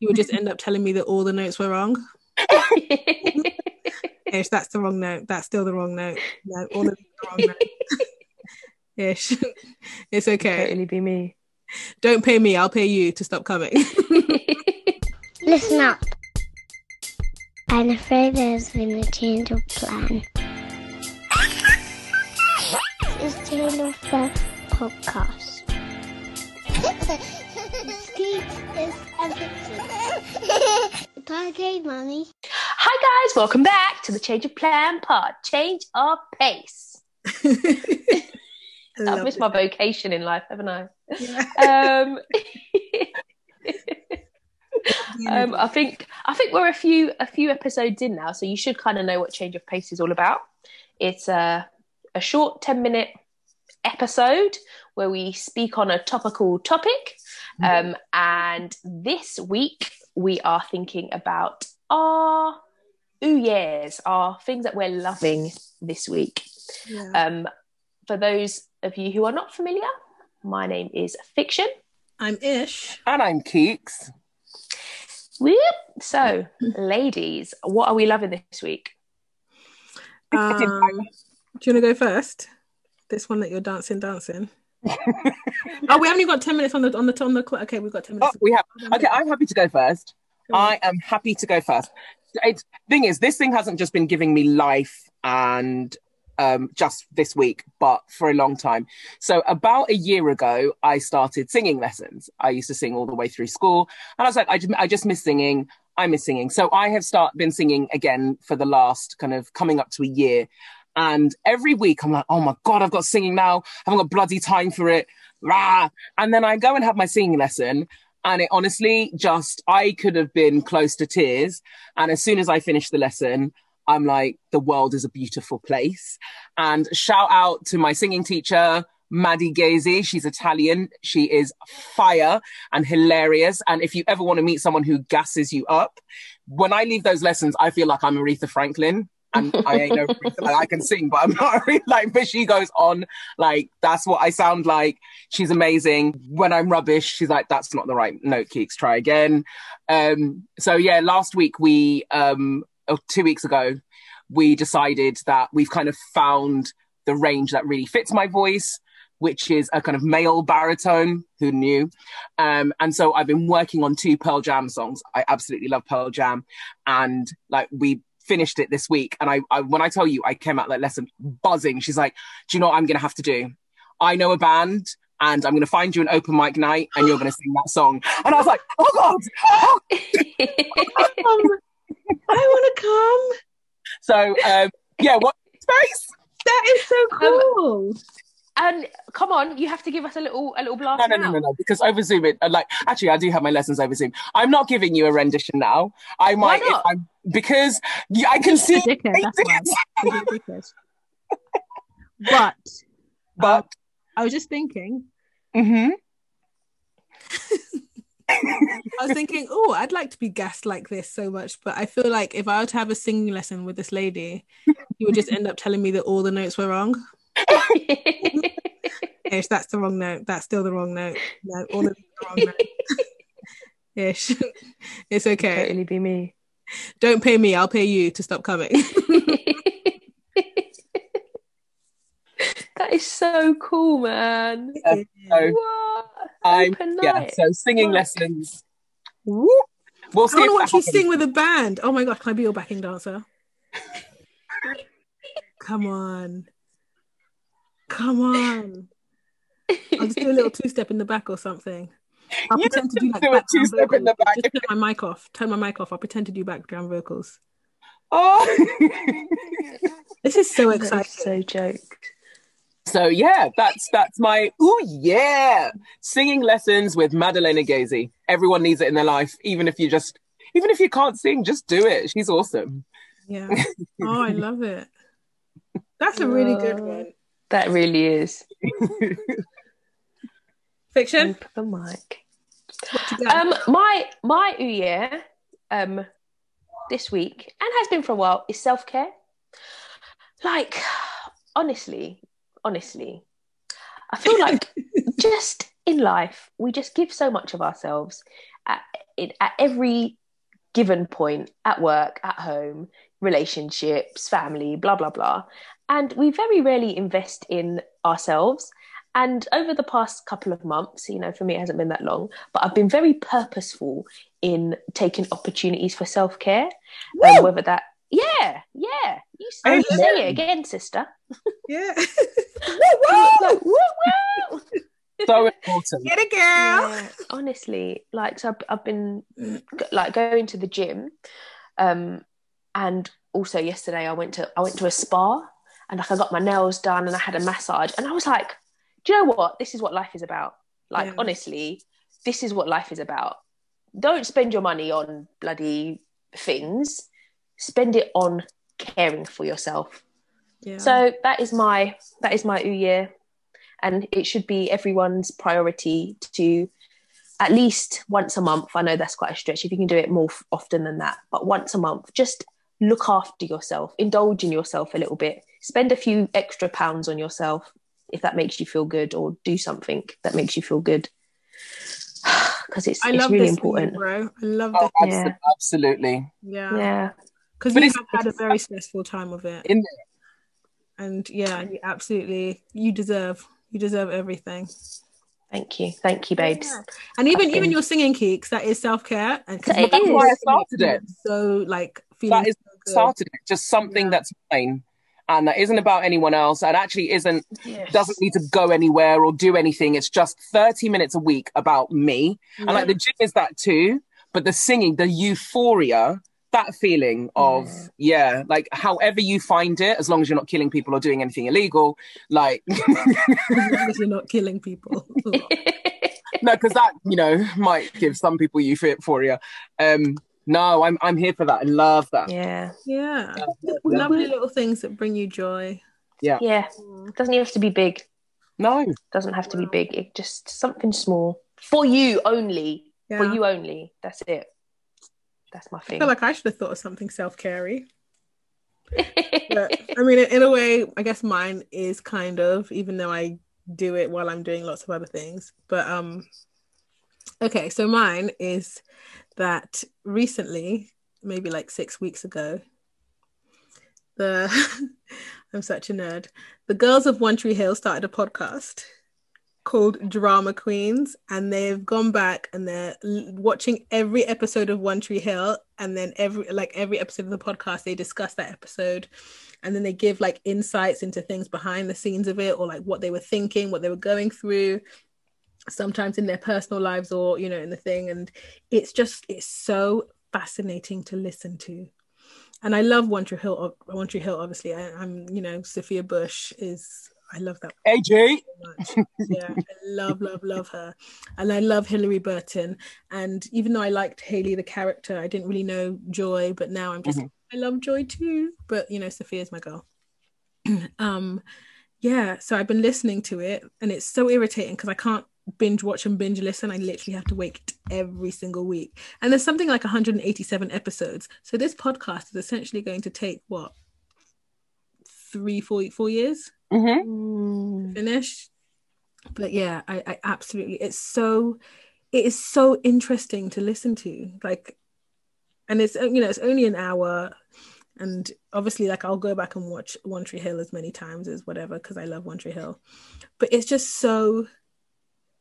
you would just end up telling me that all the notes were wrong. Ish, that's the wrong note. That's still the wrong note. No, all of the wrong note. Ish, it's okay. It Totally be me. Don't pay me. I'll pay you to stop coming. Listen up. I'm afraid there's been a change of plan. It's Change of Plan podcast. Ski is everything. Okay, Mummy. Hi guys, welcome back to the Change of Plan pod. Change of pace. I've missed it. my vocation in life, haven't I? Yeah. Um, um, I think I think we're a few a few episodes in now, so you should kind of know what Change of Pace is all about. It's a a short ten minute episode where we speak on a topical topic, um, and this week we are thinking about our ooh yeahs, our things that we're loving this week. Yeah. Um, for those of you who are not familiar, my name is Fiction. I'm Ish. And I'm Keeks. Whoop. So, ladies, what are we loving this week? Um, do you want to go first? This one that you're dancing, dancing. oh, we haven't even got ten minutes on the on the on the clock. Okay, we've got ten minutes. we have. Okay, I'm happy to go first. Go. I am happy to go first. It's, thing is, this thing hasn't just been giving me life and um, just this week, but for a long time. So about a year ago, I started singing lessons. I used to sing all the way through school, and I was like, I just, I just miss singing. I miss singing. So I have start been singing again for the last kind of coming up to a year. And every week I'm like, oh my God, I've got singing now. I haven't got bloody time for it. Rah. And then I go and have my singing lesson. And it honestly just, I could have been close to tears. And as soon as I finished the lesson, I'm like, the world is a beautiful place. And shout out to my singing teacher, Maddie Gazy. She's Italian. She is fire and hilarious. And if you ever want to meet someone who gasses you up, when I leave those lessons, I feel like I'm Aretha Franklin. And I ain't no like I can sing, but I'm not really like, but she goes on like, that's what I sound like. She's amazing. When I'm rubbish, she's like, that's not the right note, Keeks, try again. Um, so yeah, last week we, um, oh, two weeks ago, we decided that we've kind of found the range that really fits my voice, which is a kind of male baritone. Who knew? Um, and so I've been working on two Pearl Jam songs. I absolutely love Pearl Jam, and like we finished it this week. And I, I when I tell you, I came out that lesson buzzing. She's like, "Do you know what I'm going to have to do? I know a band." And I'm going to find you an open mic night, and you're going to sing that song. And I was like, "Oh God!" Oh. Um, I want to come. So um, yeah, what space? That is so cool. And come on, you have to give us a little a little blast No, no, now. no, no, no. Because over Zoom, it uh, like actually, I do have my lessons over Zoom. I'm not giving you a rendition now. I Why might, if not? I'm because yeah, I can see. That's why. You're. But But I was just thinking. mhm. I was thinking, oh, I'd like to be gassed like this so much, but I feel like if I were to have a singing lesson with this lady, you would just end up telling me that all the notes were wrong. Ish, that's the wrong note. That's still the wrong note. No, all of the wrong note. Ish, it's okay. totally be me. Don't pay me. I'll pay you to stop coming. that is so cool, man. Yeah, so What? I'm Open yeah. night. So singing Right. lessons. Whoop. We'll I see want if to that watch you sing with a band. Oh my god, can I be your backing dancer? Come on. Come on. I'll just do a little two step in the back or something. I'll You pretend to do like do a background two-step in the vocals. back. Just turn my mic off. Turn my mic off. I'll pretend to do background vocals. Oh. This is so That is exciting. so joke. so yeah, that's that's my ooh yeah singing lessons with Madalena Gazy. Everyone needs it in their life, even if you just even if you can't sing, just do it. She's awesome. Yeah. Oh, I love it. That's a really good one. That really is. Fiction. Open the mic. What you got? Um, my my yeah, um, this week and has been for a while is self care. Like, honestly, honestly, I feel like just in life we just give so much of ourselves. It, at every given point at work, at home, relationships, family, blah, blah, blah. And we very rarely invest in ourselves. And over the past couple of months, you know, for me, it hasn't been that long, but I've been very purposeful in taking opportunities for self care. Um, whether that, yeah, yeah. You, you say it again, sister. Yeah. Like, woo, woo. So important. Get it, girl. Yeah, honestly, like so, I've, I've been like going to the gym, um, and also yesterday I went to I went to a spa and like I got my nails done and I had a massage and I was like, do you know what? This is what life is about. Like Yeah. honestly, this is what life is about. Don't spend your money on bloody things. Spend it on caring for yourself. Yeah. So that is my that is my New Year, and it should be everyone's priority to at least once a month. I know that's quite a stretch. If you can do it more often than that, but once a month, just look after yourself, indulge in yourself a little bit, spend a few extra pounds on yourself if that makes you feel good, or do something that makes you feel good. Because it's I it's love really this for you, important. bro. I love Oh, this. abso- Yeah. Absolutely. Yeah. Yeah, Because But you it's- have had a very stressful time of it. In And yeah, you absolutely you deserve you deserve everything. thank you, thank you, babes. Yeah. And even I've even been- your singing Keeks, that is self care. And 'cause It that's is. why I started it. So like feeling That is so good. Started it. Just something Yeah. that's mine. And that isn't about anyone else and actually isn't Yes. doesn't need to go anywhere or do anything. It's just 30 minutes a week about me. And like the gym is that too, but the singing, the euphoria, that feeling of yeah, like however you find it, as long as you're not killing people or doing anything illegal, like as long as you're not killing people. no, because that you know might give some people euphoria. Um, no, I'm I'm here for that. I love that. yeah, yeah. Yeah. Lovely little things that bring you joy. yeah. Yeah. Doesn't even have to be big. No, Doesn't have to be big. It just something small for you only. Yeah. For you only. That's it. That's my thing. I feel like I should have thought of something self carey. I mean, in a way, I guess mine is kind of, even though I do it while I'm doing lots of other things. But um, okay, so mine is that recently, maybe like six weeks ago, the I'm such a nerd. The girls of One Tree Hill started a podcast called Drama Queens, and they've gone back and they're watching every episode of One Tree Hill, and then every like every episode of the podcast, they discuss that episode, and then they give like insights into things behind the scenes of it, or like what they were thinking, what they were going through, sometimes in their personal lives, or you know, in the thing, and it's just it's so fascinating to listen to. And I love One Tree Hill. One Tree Hill, obviously. I, I'm, you know, Sophia Bush is. I love that AJ. much. Yeah, I love, love, love her. And I love Hilarie Burton. And even though I liked Haley the character, I didn't really know Joy, but now I'm just Mhm. I love Joy too. But you know, Sophia's my girl. um yeah, so I've been listening to it and it's so irritating because I can't binge watch and binge listen. I literally have to wait every single week. And there's something like 187 episodes. So this podcast is essentially going to take what three, four, four years Mm-hmm. Mm. finish but yeah I, I absolutely it's so it is so interesting to listen to like and it's you know it's only an hour and obviously like i'll go back and watch one tree hill as many times as whatever because i love one tree hill but it's just so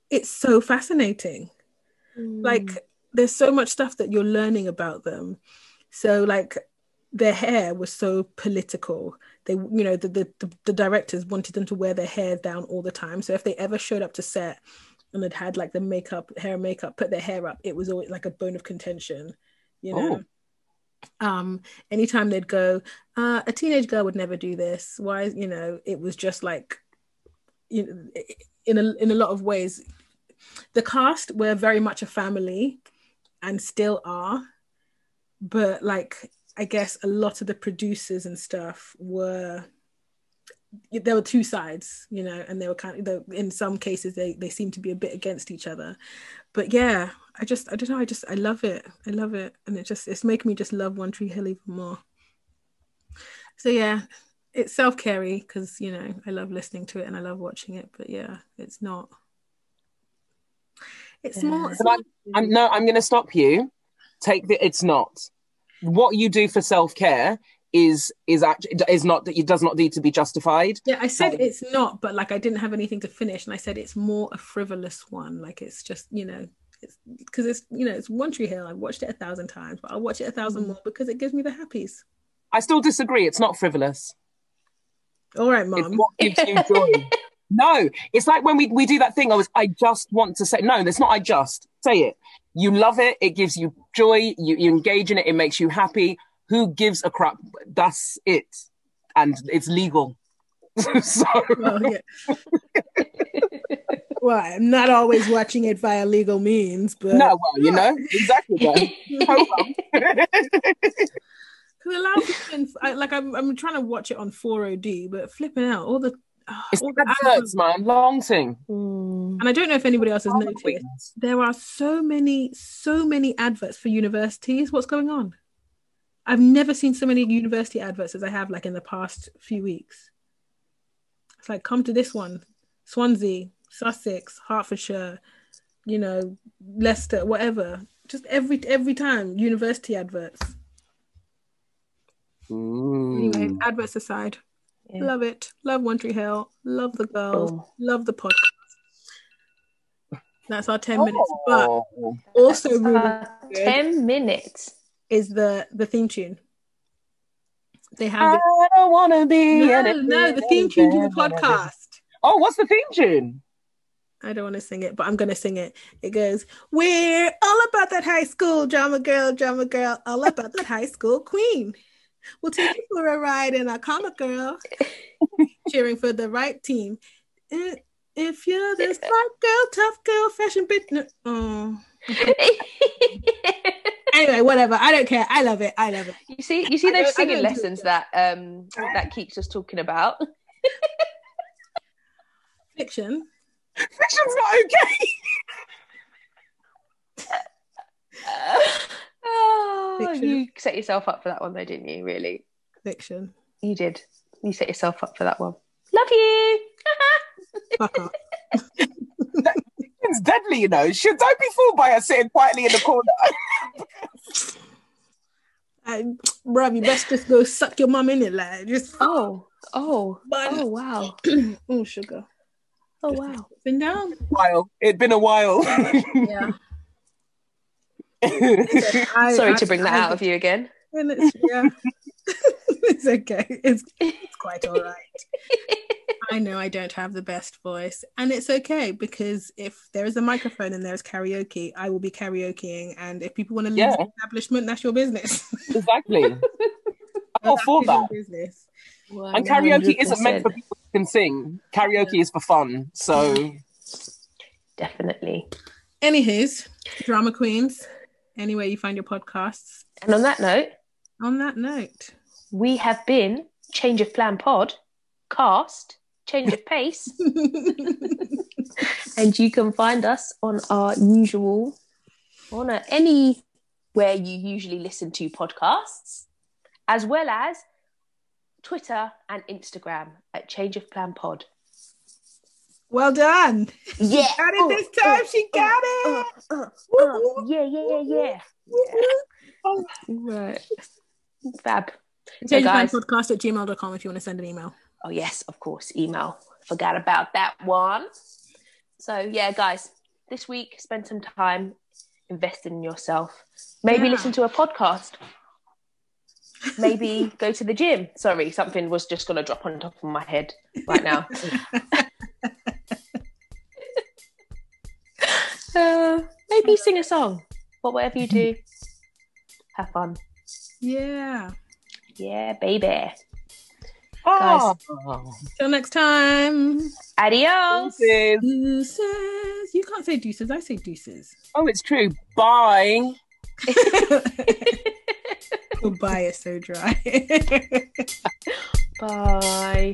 it's so fascinating. Like there's so much stuff that you're learning about them. So like their hair was so political. They you know the, the the directors wanted them to wear their hair down all the time. So if they ever showed up to set and had had like the makeup hair and makeup put their hair up it was always like a bone of contention you know? Um anytime they'd go uh, a teenage girl would never do this. Why you know it was just like you know, in a in a lot of ways the cast were very much a family and still are but like i guess a lot of the producers and stuff were there were two sides you know and they were kind of in some cases they they seem to be a bit against each other. But yeah i just i don't know i just i love it. I love it. And it just it's making me just love one tree hill even more. So yeah it's self-carey because you know i love listening to it and i love watching it but yeah it's not it's more, it's But I'm, I'm no, I'm going to stop you Take the. It's not. What you do for self care is is actually is not that it does not need to be justified. Yeah, I said Um, it's not, but like I didn't have anything to finish, and I said it's more a frivolous one. Like it's just you know, it's because it's you know it's One Tree Hill. I've watched it a thousand times, but I'll watch it a thousand more because it gives me the happies. I still disagree. It's not frivolous. All right, It's mom. what gives you joy. no, it's like when we, we do that thing. I was I just want to say no. That's not. I just say it. You love it. It gives you joy. You, you engage in it. It makes you happy. Who gives a crap? That's it, and it's legal. so Well, yeah. well, I'm not always watching it via legal means, but no, well, you know exactly. Because a lot of people, like I'm, I'm trying to watch it on 4OD, but flipping out all the, it's the adverts, man. Long thing. Mm. and I don't know if anybody else has noticed. There are so many, so many adverts for universities. What's going on? I've never seen so many university adverts as I have like in the past few weeks. It's like come to this one, Swansea, Sussex, Hertfordshire, you know, Leicester, whatever. Just every every time university adverts. Mm. Anyway, adverts aside, Yeah. love it. Love One Tree Hill. Love the girls. Boom. Love the podcast. That's our ten minutes. But Oh. also really ten minutes. is the the theme tune. They have I this. don't want to be. No, no, the theme tune to the podcast. Oh, what's the theme tune? I don't want to sing it, but I'm gonna sing it. It goes, "We're all about that high school drama girl, drama girl, all about that high school queen. We'll take you for a ride in a comic girl, cheering for the right team. If you're the smart girl, tough girl, fashion bitch." no- Oh. Anyway, whatever. I don't care. I love it. I love it. you see, you see I don't- I those singing lessons that um that Keeks was talking about. Fiction. Fiction's not okay. Oh, Fiction. you set yourself up for that one, though, didn't you? Really, Fiction. you did. You set yourself up for that one. Love you. Fuck off. It's deadly, you know. She, don't be fooled by her sitting quietly in the corner. I, bruv, you best just go suck your mum in it, like just oh, oh, But- oh, wow, oh sugar. oh, wow. Been down. while. It'd been a while. Yeah. I- Sorry I- to bring that I- out of you again. And it's, yeah. it's okay. It's, it's quite all right. I know I don't have the best voice, and it's okay because if there is a microphone and there's karaoke, I will be karaokeing. And if people want to leave Yeah. the establishment, that's your business. exactly. I'm all for that. business. And karaoke isn't meant for people who can sing. Karaoke is for fun. So Definitely. Anywho's, drama queens. Anywhere you find your podcasts. And on that note, On that note, we have been Change of Plan Pod, cast, Change of Pace, and you can find us on our usual, on a, anywhere you usually listen to podcasts, as well as Twitter and Instagram at Change of Plan Pod. Well done. Yeah, Got it this time. She got it. Uh, uh, yeah, yeah, yeah, yeah. Right. Fab. So Change guys, podcast at gmail.com if you want to send an email. oh yes, of course, email. Forgot about that one. So yeah, guys, this week spend some time investing in yourself. Maybe Yeah. listen to a podcast. Maybe go to the gym. Sorry, something was just gonna drop on top of my head right now. uh, maybe sing a song. But whatever you do, have fun. Yeah. Yeah, baby. oh, Till next time. Adios. deuces. Deuces. You can't say deuces. I say deuces. oh, it's true. Bye. Goodbye is so dry. Bye.